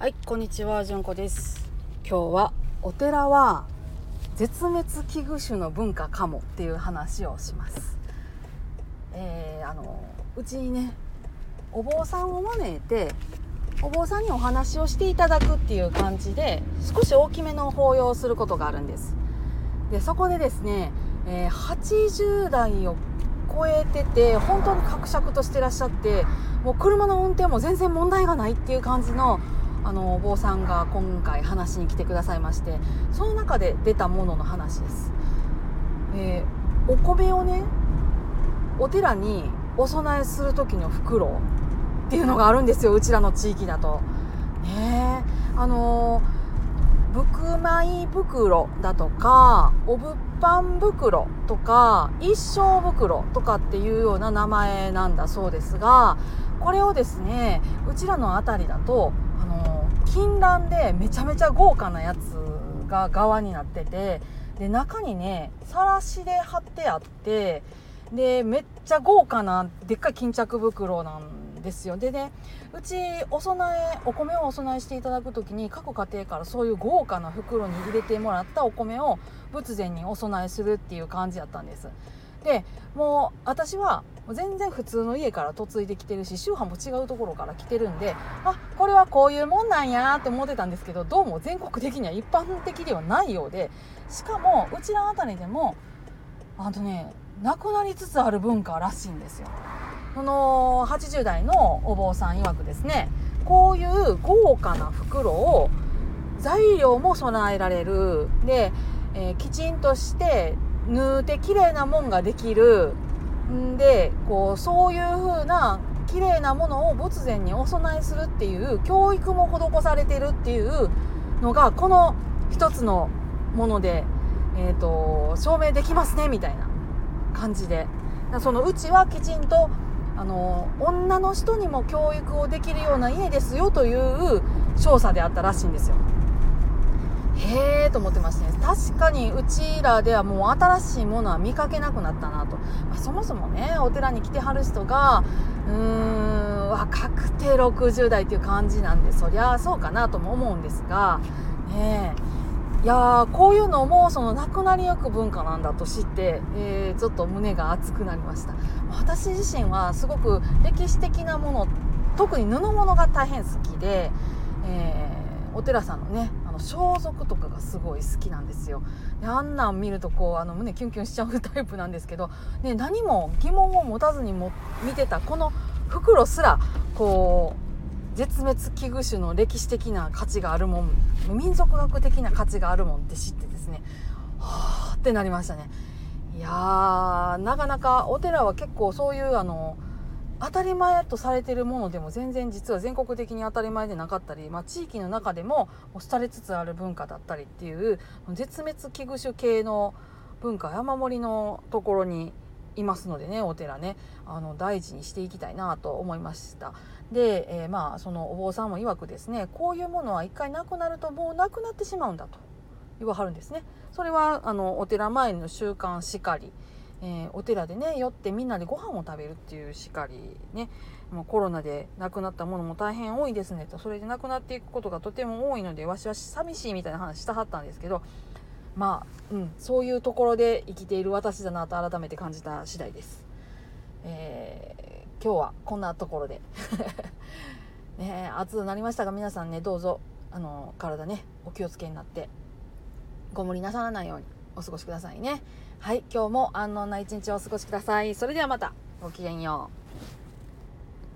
はいこんにちはじゅんこです。今日はお寺は絶滅危惧種の文化かもっていう話をします。えー、あのうちにねお坊さんを招いてお坊さんにお話をしていただくっていう感じで少し大きめの法要をすることがあるんです。でそこでですね、えー、80代を超えてて本当に格尺としてらっしゃってもう車の運転も全然問題がないっていう感じのあのお坊さんが今回話しに来てくださいましてその中で出たものの話です、えー、お米をねお寺にお供えする時の袋っていうのがあるんですようちらの地域だと。ねあのー福米袋だとかお物販袋とか一生袋とかっていうような名前なんだそうですがこれをですねうちらの辺りだとあの金蘭でめちゃめちゃ豪華なやつが側になっててで中にねさらしで貼ってあってでめっちゃ豪華なでっかい巾着袋なんですよ。でねうちお供えお米をお供えしていただく時に各家庭からそういう豪華な袋に入れてもらったお米を仏前にお供えするっていう感じやったんです。でもう私は全然普通の家から嫁いできてるし宗派も違うところから来てるんであこれはこういうもんなんやって思ってたんですけどどうも全国的には一般的ではないようでしかもうちら辺りでもあのねなくなりつつある文化らしいんですよ。その80代のお坊さん曰くですねこういう豪華な袋を材料も備えられる。で、えー、きちんとして縫うて綺麗なもんができるんでこうそういう風な綺麗なものを仏前にお供えするっていう教育も施されてるっていうのがこの一つのもので、えーと証明できますねみたいな感じでそのうちはきちんとあの女の人にも教育をできるような家ですよという調査であったらしいんですよ。へえと思ってましてね。確かにうちらではもう新しいものは見かけなくなったなと、まあ、そもそもねお寺に来てはる人がうーん若くて60代っていう感じなんでそりゃそうかなとも思うんですがねえ。いやーこういうのもそのなくなりゆく文化なんだと知って、えー、ちょっと胸が熱くなりました。私自身はすごく歴史的なもの特に布物が大変好きで、えー、お寺さんのねの装束とかがすごい好きなんですよ。であんなん見るとこうあの胸キュンキュンしちゃうタイプなんですけど、ね、何も疑問を持たずにも見てたこの袋すらこう絶滅危惧種の歴史的な価値があるもん民族学的な価値があるもんって知ってですねはあってなりましたね。いやーなかなかお寺は結構そういうあの当たり前とされてるものでも全然実は全国的に当たり前でなかったり、まあ、地域の中でも廃れつつある文化だったりっていう絶滅危惧種系の文化山盛りのところにいますのでねお寺ね。あの大事にしていきたいなと思いました。で、えー、まあそのお坊さんも曰くですねこういうものは一回なくなるともうなくなってしまうんだと言わはるんですね。それはあのお寺前の習慣しかりえー、お寺でね寄ってみんなでご飯を食べるっていうしかりねもうコロナで亡くなったものも大変多いですねと。それで亡くなっていくことがとても多いのでわしは寂しいみたいな話したはったんですけどまあ、うん、そういうところで生きている私だなと改めて感じた次第です。えー、今日はこんなところで。ね暑くなりましたが皆さんねどうぞ。あの体ねお気をつけになって。ご無理なさらないように。お過ごしくださいね。はい今日も安穏な一日をお過ごしください。それではまたごきげんよう。